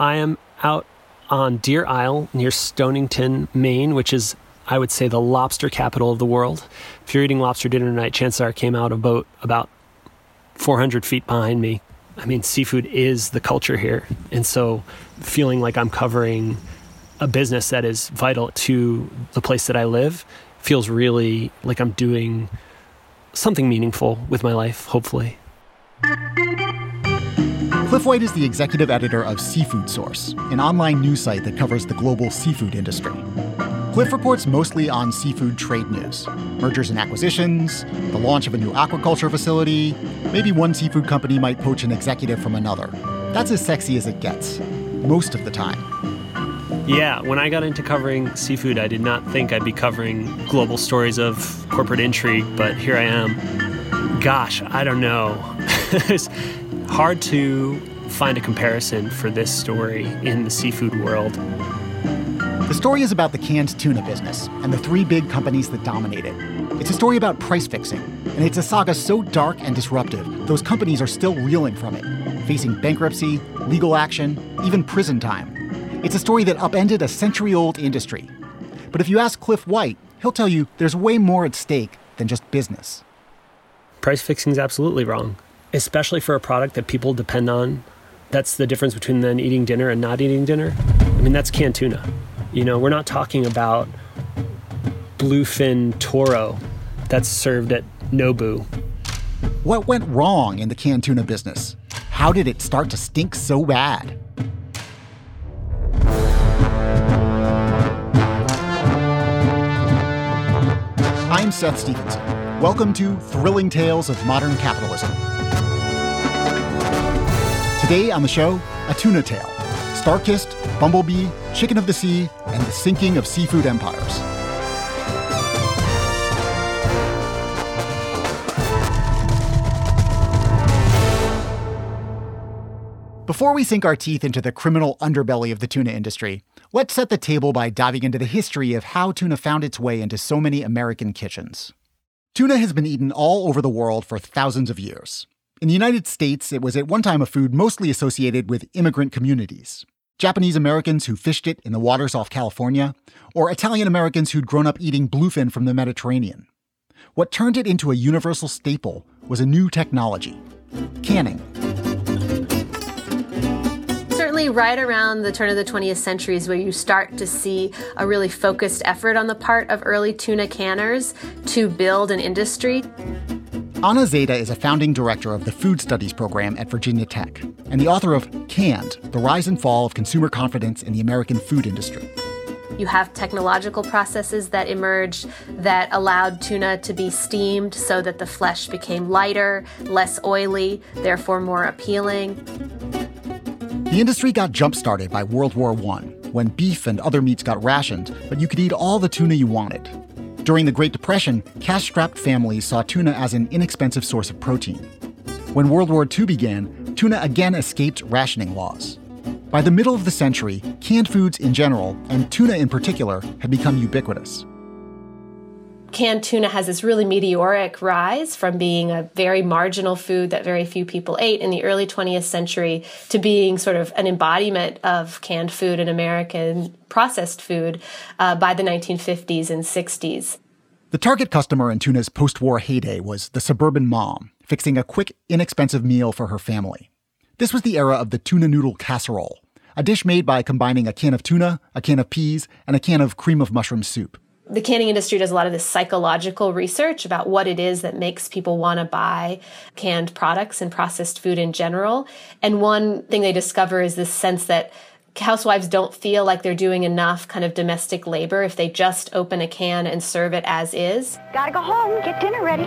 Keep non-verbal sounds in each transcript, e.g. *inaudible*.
I am out on Deer Isle near Stonington, Maine, which is, I would say, the lobster capital of the world. If you're eating lobster dinner tonight, chances are came out a boat about 400 feet behind me. I mean, seafood is the culture here. And so feeling like I'm covering a business that is vital to the place that I live feels really like I'm doing something meaningful with my life, hopefully. Cliff White is the executive editor of Seafood Source, an online news site that covers the global seafood industry. Cliff reports mostly on seafood trade news mergers and acquisitions, the launch of a new aquaculture facility, maybe one seafood company might poach an executive from another. That's as sexy as it gets, most of the time. Yeah, when I got into covering seafood, I did not think I'd be covering global stories of corporate intrigue, but here I am. Gosh, I don't know. *laughs* hard to find a comparison for this story in the seafood world. The story is about the canned tuna business and the three big companies that dominate it. It's a story about price fixing, and it's a saga so dark and disruptive, those companies are still reeling from it, facing bankruptcy, legal action, even prison time. It's a story that upended a century old industry. But if you ask Cliff White, he'll tell you there's way more at stake than just business. Price fixing is absolutely wrong, especially for a product that people depend on. That's the difference between then eating dinner and not eating dinner. I mean, that's canned tuna. You know, we're not talking about bluefin toro that's served at Nobu. What went wrong in the canned tuna business? How did it start to stink so bad? I'm Seth Stevenson. Welcome to Thrilling Tales of Modern Capitalism. Today on the show, a tuna tale Starkist, Bumblebee, Chicken of the Sea, and the sinking of seafood empires. Before we sink our teeth into the criminal underbelly of the tuna industry, let's set the table by diving into the history of how tuna found its way into so many American kitchens. Tuna has been eaten all over the world for thousands of years. In the United States, it was at one time a food mostly associated with immigrant communities. Japanese Americans who fished it in the waters off California, or Italian Americans who'd grown up eating bluefin from the Mediterranean. What turned it into a universal staple was a new technology canning certainly right around the turn of the 20th century is where you start to see a really focused effort on the part of early tuna canners to build an industry. Anna Zeide is a founding director of the Food Studies program at Virginia Tech and the author of Canned The Rise and Fall of Consumer Confidence in the American Food Industry. You have technological processes that emerged that allowed tuna to be steamed so that the flesh became lighter, less oily, therefore more appealing. The industry got jump started by World War I, when beef and other meats got rationed, but you could eat all the tuna you wanted. During the Great Depression, cash strapped families saw tuna as an inexpensive source of protein. When World War II began, tuna again escaped rationing laws. By the middle of the century, canned foods in general, and tuna in particular, had become ubiquitous canned tuna has this really meteoric rise from being a very marginal food that very few people ate in the early 20th century to being sort of an embodiment of canned food and American processed food uh, by the 1950s and 60s. The target customer in tuna's post war heyday was the suburban mom, fixing a quick, inexpensive meal for her family. This was the era of the tuna noodle casserole, a dish made by combining a can of tuna, a can of peas, and a can of cream of mushroom soup the canning industry does a lot of this psychological research about what it is that makes people want to buy canned products and processed food in general. And one thing they discover is this sense that housewives don't feel like they're doing enough kind of domestic labor if they just open a can and serve it as is. Gotta go home, get dinner ready.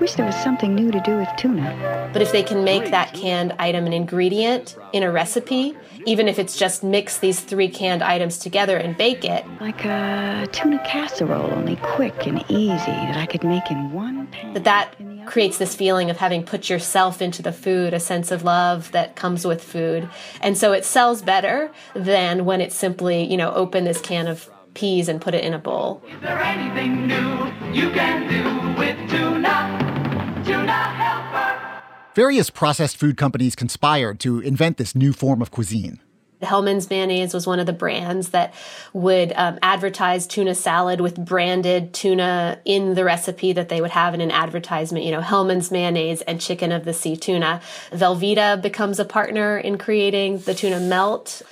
Wish there was something new to do with tuna. But if they can make that canned item an ingredient in a recipe, even if it's just mix these three canned items together and bake it. Like a tuna casserole, only quick and easy that I could make in one pan. That that creates this feeling of having put yourself into the food, a sense of love that comes with food. And so it sells better than when it's simply, you know, open this can of peas and put it in a bowl. Is there anything new you can do with tuna? Tuna helper. Various processed food companies conspired to invent this new form of cuisine. Hellmann's mayonnaise was one of the brands that would um, advertise tuna salad with branded tuna in the recipe that they would have in an advertisement. You know, Hellman's mayonnaise and chicken of the sea tuna. Velveeta becomes a partner in creating the tuna melt.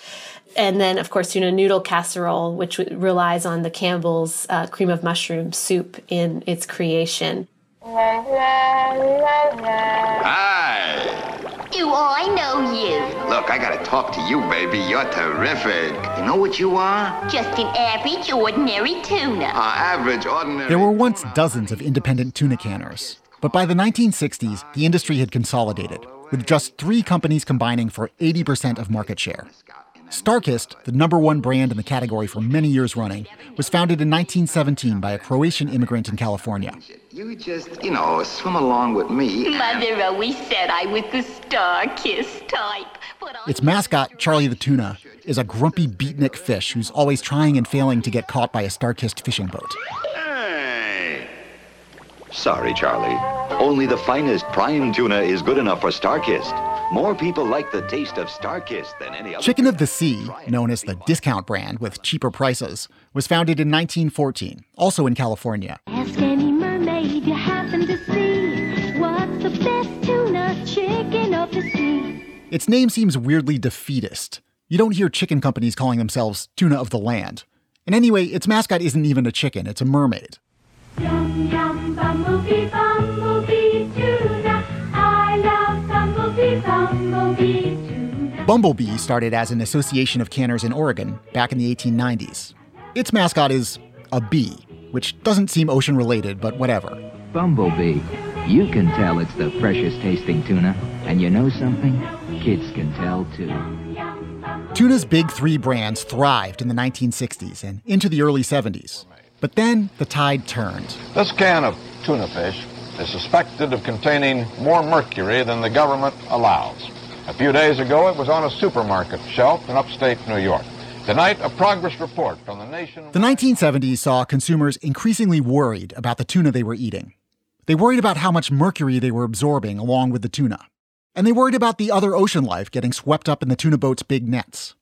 And then, of course, tuna noodle casserole, which relies on the Campbell's uh, cream of mushroom soup in its creation. Hi. Do I know you? Look, I gotta talk to you, baby. You're terrific. You know what you are? Just an average, ordinary tuna. Uh, average, ordinary. There were once dozens of independent tuna canners. But by the 1960s, the industry had consolidated, with just three companies combining for 80% of market share. Starkist, the number one brand in the category for many years running, was founded in 1917 by a Croatian immigrant in California. You just, you know, swim along with me. Mother always said I was the Starkist type. its mascot, Charlie the Tuna, is a grumpy beatnik fish who's always trying and failing to get caught by a Starkist fishing boat. Hey! Sorry, Charlie. Only the finest prime tuna is good enough for Starkist. More people like the taste of Starkist than any other. Chicken of the Sea, known as the discount brand with cheaper prices, was founded in 1914, also in California. Ask you happen to see what's the best tuna chicken of the sea. Its name seems weirdly defeatist. You don't hear chicken companies calling themselves tuna of the land. And anyway, its mascot isn't even a chicken, it's a mermaid. Yum, yum, bumblebee, bumblebee, tuna. I love bumblebee, bumblebee, Bumblebee started as an association of canners in Oregon back in the 1890s. Its mascot is a bee, which doesn't seem ocean related, but whatever. Bumblebee. You can tell it's the freshest tasting tuna. And you know something? Kids can tell too. Tuna's big three brands thrived in the 1960s and into the early 70s. But then the tide turned. This can of tuna fish is suspected of containing more mercury than the government allows. A few days ago, it was on a supermarket shelf in upstate New York. Tonight, a progress report from the nation. The 1970s saw consumers increasingly worried about the tuna they were eating. They worried about how much mercury they were absorbing along with the tuna. And they worried about the other ocean life getting swept up in the tuna boat's big nets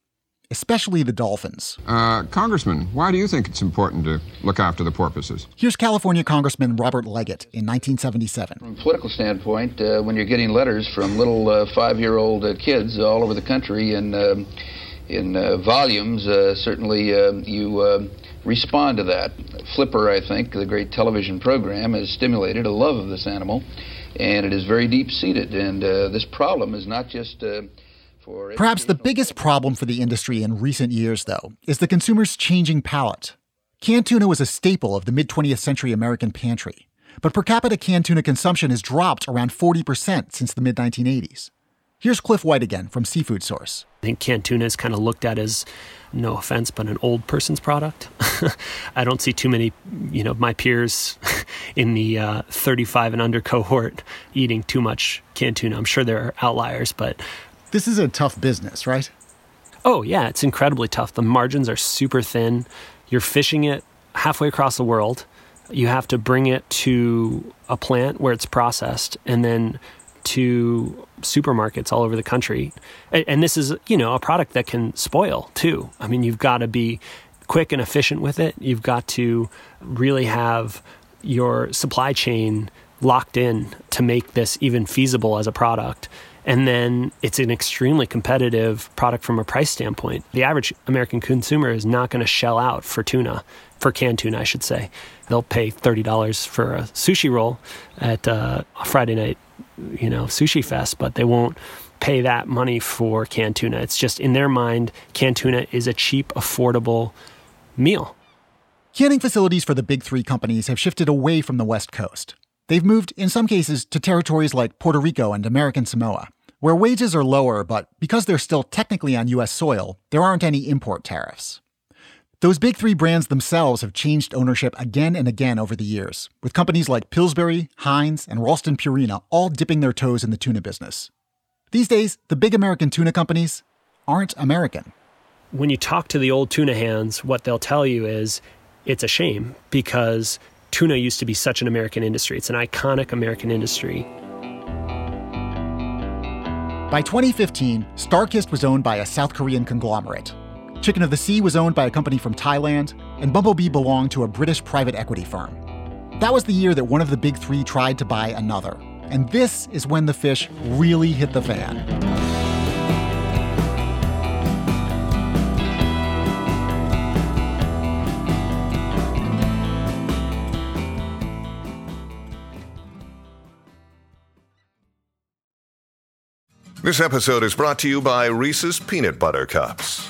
especially the dolphins. Uh, Congressman, why do you think it's important to look after the porpoises? Here's California Congressman Robert Leggett in 1977. From a political standpoint, uh, when you're getting letters from little uh, five-year-old uh, kids all over the country and um, in uh, volumes, uh, certainly um, you um, respond to that. Flipper, I think, the great television program, has stimulated a love of this animal, and it is very deep-seated. And this problem is not just for Perhaps the biggest problem for the industry in recent years, though, is the consumer's changing palate. Canned tuna was a staple of the mid 20th century American pantry, but per capita canned tuna consumption has dropped around 40% since the mid 1980s. Here's Cliff White again from Seafood Source. I think canned tuna is kind of looked at as, no offense, but an old person's product. *laughs* I don't see too many, you know, my peers *laughs* in the uh, 35 and under cohort eating too much canned tuna. I'm sure there are outliers, but this is a tough business, right? Oh, yeah, it's incredibly tough. The margins are super thin. You're fishing it halfway across the world. You have to bring it to a plant where it's processed and then to supermarkets all over the country. And this is, you know, a product that can spoil too. I mean, you've got to be quick and efficient with it. You've got to really have your supply chain locked in to make this even feasible as a product. And then it's an extremely competitive product from a price standpoint. The average American consumer is not going to shell out for tuna, for canned tuna, I should say. They'll pay $30 for a sushi roll at uh, a Friday night, you know, sushi fest, but they won't pay that money for canned tuna. It's just in their mind, canned tuna is a cheap, affordable meal. Canning facilities for the big three companies have shifted away from the West Coast. They've moved, in some cases, to territories like Puerto Rico and American Samoa, where wages are lower, but because they're still technically on U.S. soil, there aren't any import tariffs. Those big three brands themselves have changed ownership again and again over the years, with companies like Pillsbury, Heinz, and Ralston Purina all dipping their toes in the tuna business. These days, the big American tuna companies aren't American. When you talk to the old tuna hands, what they'll tell you is it's a shame because tuna used to be such an American industry. It's an iconic American industry. By 2015, Starkist was owned by a South Korean conglomerate, Chicken of the Sea was owned by a company from Thailand, and Bumblebee belonged to a British private equity firm. That was the year that one of the big three tried to buy another. And this is when the fish really hit the fan. This episode is brought to you by Reese's Peanut Butter Cups.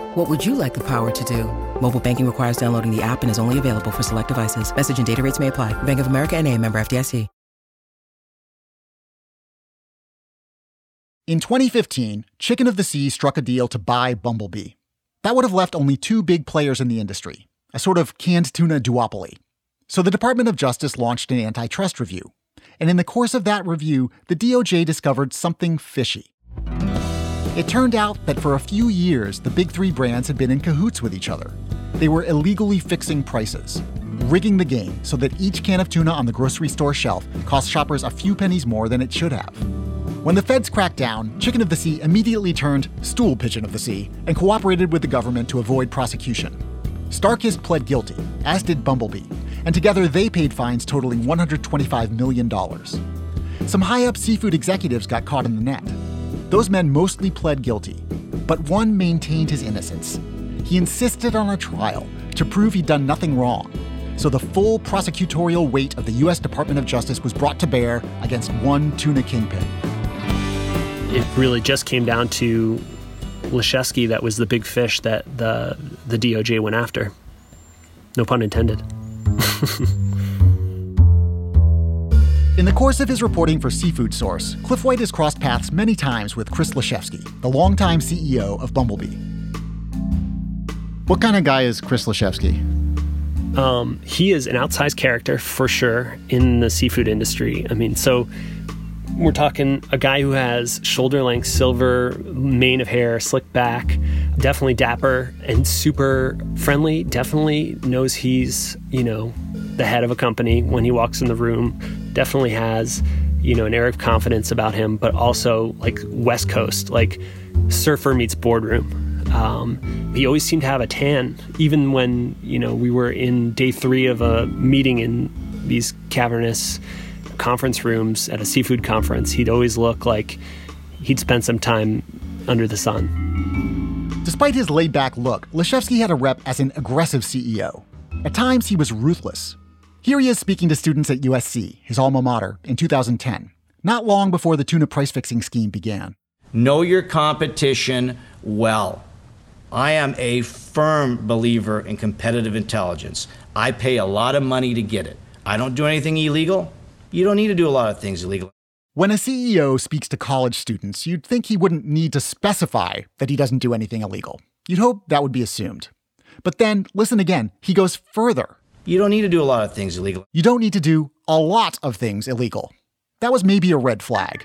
What would you like the power to do? Mobile banking requires downloading the app and is only available for select devices. Message and data rates may apply. Bank of America and a member FDIC. In 2015, Chicken of the Sea struck a deal to buy Bumblebee. That would have left only two big players in the industry, a sort of canned tuna duopoly. So the Department of Justice launched an antitrust review. And in the course of that review, the DOJ discovered something fishy. It turned out that for a few years, the big three brands had been in cahoots with each other. They were illegally fixing prices, rigging the game so that each can of tuna on the grocery store shelf cost shoppers a few pennies more than it should have. When the feds cracked down, Chicken of the Sea immediately turned stool pigeon of the sea and cooperated with the government to avoid prosecution. Starkist pled guilty, as did Bumblebee, and together they paid fines totaling $125 million. Some high up seafood executives got caught in the net. Those men mostly pled guilty, but one maintained his innocence. He insisted on a trial to prove he'd done nothing wrong. So the full prosecutorial weight of the U.S. Department of Justice was brought to bear against one tuna kingpin. It really just came down to Lischewski that was the big fish that the, the DOJ went after. No pun intended. *laughs* In the course of his reporting for Seafood Source, Cliff White has crossed paths many times with Chris Lischewski, the longtime CEO of Bumblebee. What kind of guy is Chris Lischewski? Um, he is an outsized character for sure in the seafood industry. I mean, so we're talking a guy who has shoulder length silver mane of hair, slick back, definitely dapper and super friendly. Definitely knows he's, you know, the head of a company when he walks in the room. Definitely has, you know, an air of confidence about him, but also like West Coast, like surfer meets boardroom. Um, he always seemed to have a tan, even when you know we were in day three of a meeting in these cavernous conference rooms at a seafood conference. He'd always look like he'd spent some time under the sun. Despite his laid back look, Lischewski had a rep as an aggressive CEO. At times, he was ruthless. Here he is speaking to students at USC, his alma mater, in 2010, not long before the tuna price fixing scheme began. Know your competition well. I am a firm believer in competitive intelligence. I pay a lot of money to get it. I don't do anything illegal. You don't need to do a lot of things illegal. When a CEO speaks to college students, you'd think he wouldn't need to specify that he doesn't do anything illegal. You'd hope that would be assumed. But then, listen again, he goes further. You don't need to do a lot of things illegal. You don't need to do a lot of things illegal. that was maybe a red flag.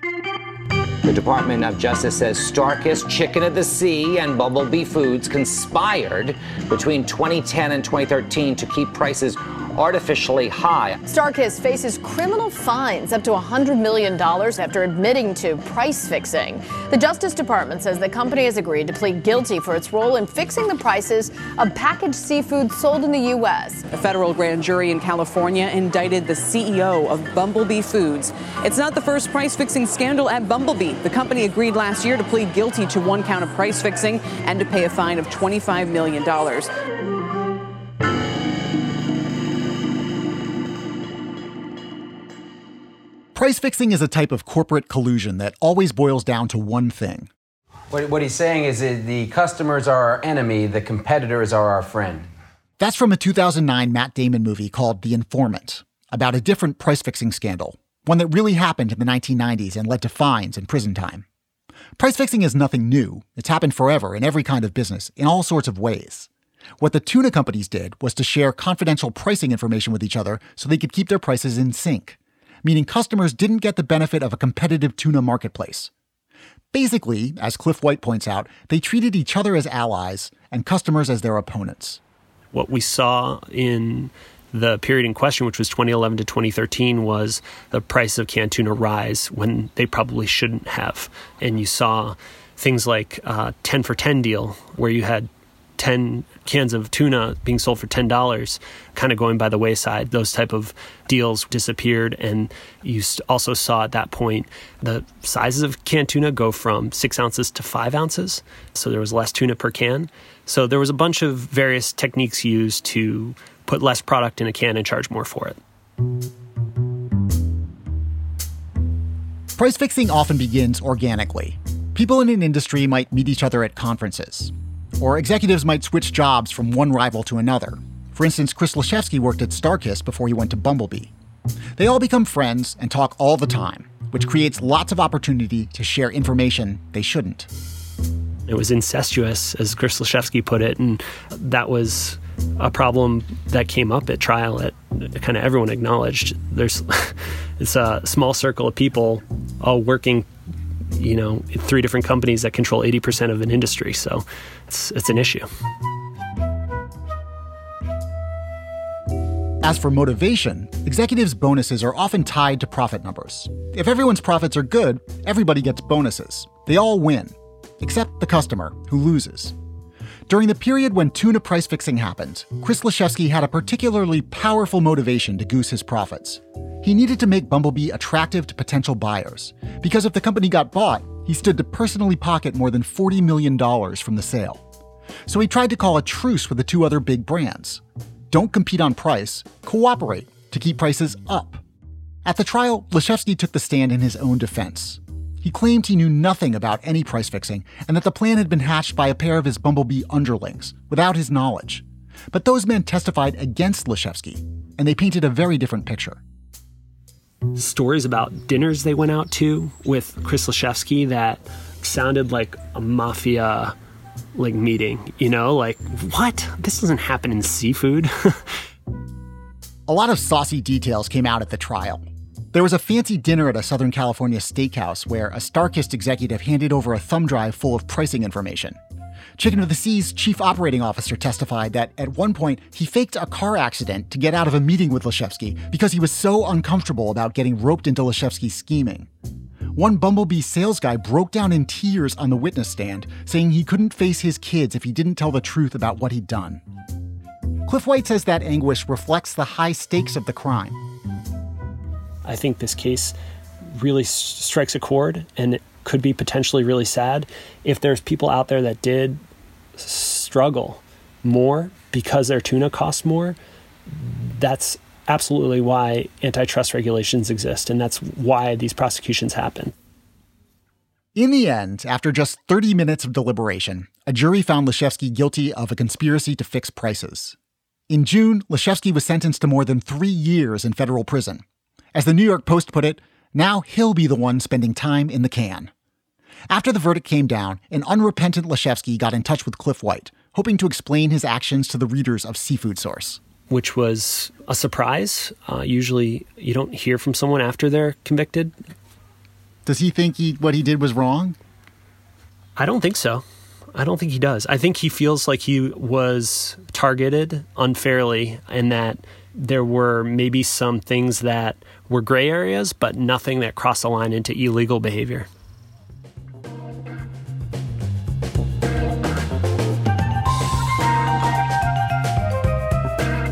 The Department of Justice says Starkist, Chicken of the Sea, and Bumblebee Foods conspired between 2010 and 2013 to keep prices artificially high. Starkist faces criminal fines up to $100 million after admitting to price fixing. The Justice Department says the company has agreed to plead guilty for its role in fixing the prices of packaged seafood sold in the U.S. A federal grand jury in California indicted the CEO of Bumblebee Foods. It's not the first price fixing scandal at Bumblebee. The company agreed last year to plead guilty to one count of price fixing and to pay a fine of $25 million. Price fixing is a type of corporate collusion that always boils down to one thing. What, what he's saying is that the customers are our enemy, the competitors are our friend. That's from a 2009 Matt Damon movie called The Informant, about a different price fixing scandal, one that really happened in the 1990s and led to fines and prison time. Price fixing is nothing new. It's happened forever in every kind of business, in all sorts of ways. What the tuna companies did was to share confidential pricing information with each other so they could keep their prices in sync meaning customers didn't get the benefit of a competitive tuna marketplace. Basically, as Cliff White points out, they treated each other as allies and customers as their opponents. What we saw in the period in question, which was 2011 to 2013, was the price of canned tuna rise when they probably shouldn't have. And you saw things like uh, 10 for 10 deal, where you had 10 cans of tuna being sold for $10 kind of going by the wayside. Those type of deals disappeared and you also saw at that point the sizes of canned tuna go from six ounces to five ounces. So there was less tuna per can. So there was a bunch of various techniques used to put less product in a can and charge more for it. Price fixing often begins organically. People in an industry might meet each other at conferences or executives might switch jobs from one rival to another. For instance, Chris Lischewski worked at Starkist before he went to Bumblebee. They all become friends and talk all the time, which creates lots of opportunity to share information they shouldn't. It was incestuous, as Chris Lischewski put it, and that was a problem that came up at trial that kind of everyone acknowledged. There's *laughs* it's a small circle of people all working you know, three different companies that control 80% of an industry. So it's, it's an issue. As for motivation, executives' bonuses are often tied to profit numbers. If everyone's profits are good, everybody gets bonuses. They all win, except the customer, who loses. During the period when tuna price fixing happened, Chris Lischewski had a particularly powerful motivation to goose his profits. He needed to make Bumblebee attractive to potential buyers, because if the company got bought, he stood to personally pocket more than $40 million from the sale. So he tried to call a truce with the two other big brands. Don't compete on price, cooperate to keep prices up. At the trial, Lischewski took the stand in his own defense. He claimed he knew nothing about any price fixing and that the plan had been hatched by a pair of his Bumblebee underlings without his knowledge. But those men testified against Lischewski, and they painted a very different picture stories about dinners they went out to with Chris Lischewski that sounded like a mafia like meeting, you know, like what? This doesn't happen in seafood. *laughs* a lot of saucy details came out at the trial. There was a fancy dinner at a Southern California steakhouse where a Starkist executive handed over a thumb drive full of pricing information. Chicken of the Sea's chief operating officer testified that at one point he faked a car accident to get out of a meeting with Lischewski because he was so uncomfortable about getting roped into Lischewski's scheming. One Bumblebee sales guy broke down in tears on the witness stand, saying he couldn't face his kids if he didn't tell the truth about what he'd done. Cliff White says that anguish reflects the high stakes of the crime. I think this case really strikes a chord and it could be potentially really sad if there's people out there that did struggle more because their tuna costs more, that's absolutely why antitrust regulations exist. And that's why these prosecutions happen. In the end, after just 30 minutes of deliberation, a jury found Lischewski guilty of a conspiracy to fix prices. In June, Lischewski was sentenced to more than three years in federal prison. As the New York Post put it, now he'll be the one spending time in the can. After the verdict came down, an unrepentant Lischewski got in touch with Cliff White, hoping to explain his actions to the readers of Seafood Source. which was a surprise. Uh, usually, you don't hear from someone after they're convicted. Does he think he, what he did was wrong? I don't think so. I don't think he does. I think he feels like he was targeted unfairly and that there were maybe some things that were gray areas, but nothing that crossed the line into illegal behavior.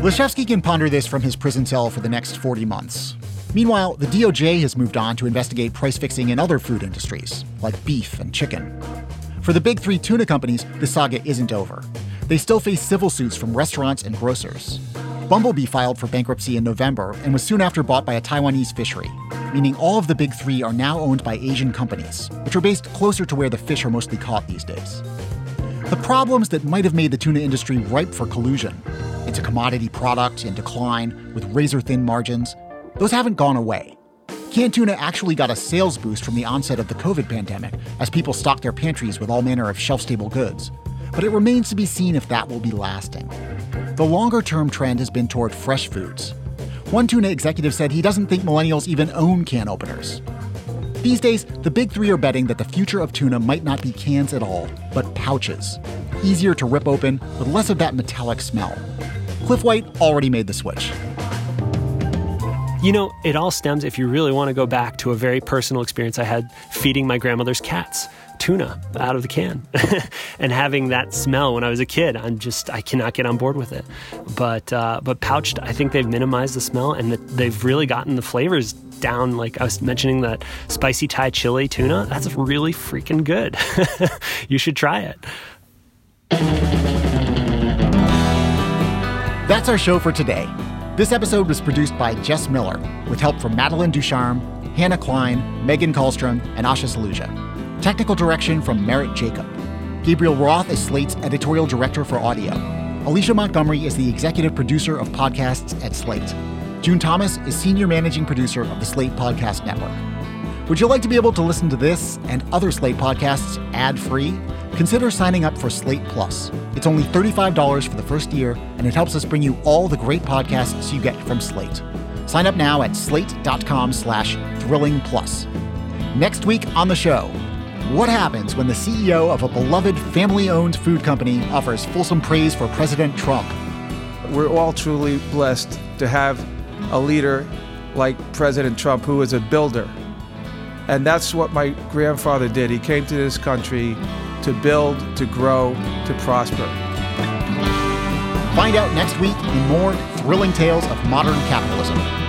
Lischewski can ponder this from his prison cell for the next 40 months. Meanwhile, the DOJ has moved on to investigate price fixing in other food industries, like beef and chicken. For the big three tuna companies, the saga isn't over. They still face civil suits from restaurants and grocers. Bumblebee filed for bankruptcy in November and was soon after bought by a Taiwanese fishery, meaning all of the big three are now owned by Asian companies, which are based closer to where the fish are mostly caught these days. The problems that might have made the tuna industry ripe for collusion it's a commodity product in decline with razor thin margins. Those haven't gone away. Canned tuna actually got a sales boost from the onset of the COVID pandemic as people stocked their pantries with all manner of shelf stable goods. But it remains to be seen if that will be lasting. The longer term trend has been toward fresh foods. One tuna executive said he doesn't think millennials even own can openers. These days, the big three are betting that the future of tuna might not be cans at all, but pouches. Easier to rip open with less of that metallic smell. Cliff White already made the switch. You know, it all stems, if you really want to go back to a very personal experience I had feeding my grandmother's cats tuna out of the can *laughs* and having that smell when I was a kid. I'm just, I cannot get on board with it. But, uh, but pouched, I think they've minimized the smell and they've really gotten the flavors down. Like I was mentioning that spicy Thai chili tuna, that's really freaking good. *laughs* you should try it. That's our show for today. This episode was produced by Jess Miller, with help from Madeline Ducharme, Hannah Klein, Megan Kallstrom, and Asha Saluja. Technical direction from Merritt Jacob. Gabriel Roth is Slate's editorial director for audio. Alicia Montgomery is the executive producer of podcasts at Slate. June Thomas is senior managing producer of the Slate Podcast Network. Would you like to be able to listen to this and other Slate podcasts ad free? Consider signing up for Slate Plus. It's only $35 for the first year, and it helps us bring you all the great podcasts you get from Slate. Sign up now at slate.com slash thrilling plus. Next week on the show, what happens when the CEO of a beloved family owned food company offers fulsome praise for President Trump? We're all truly blessed to have a leader like President Trump who is a builder and that's what my grandfather did. He came to this country to build, to grow, to prosper. Find out next week in more thrilling tales of modern capitalism.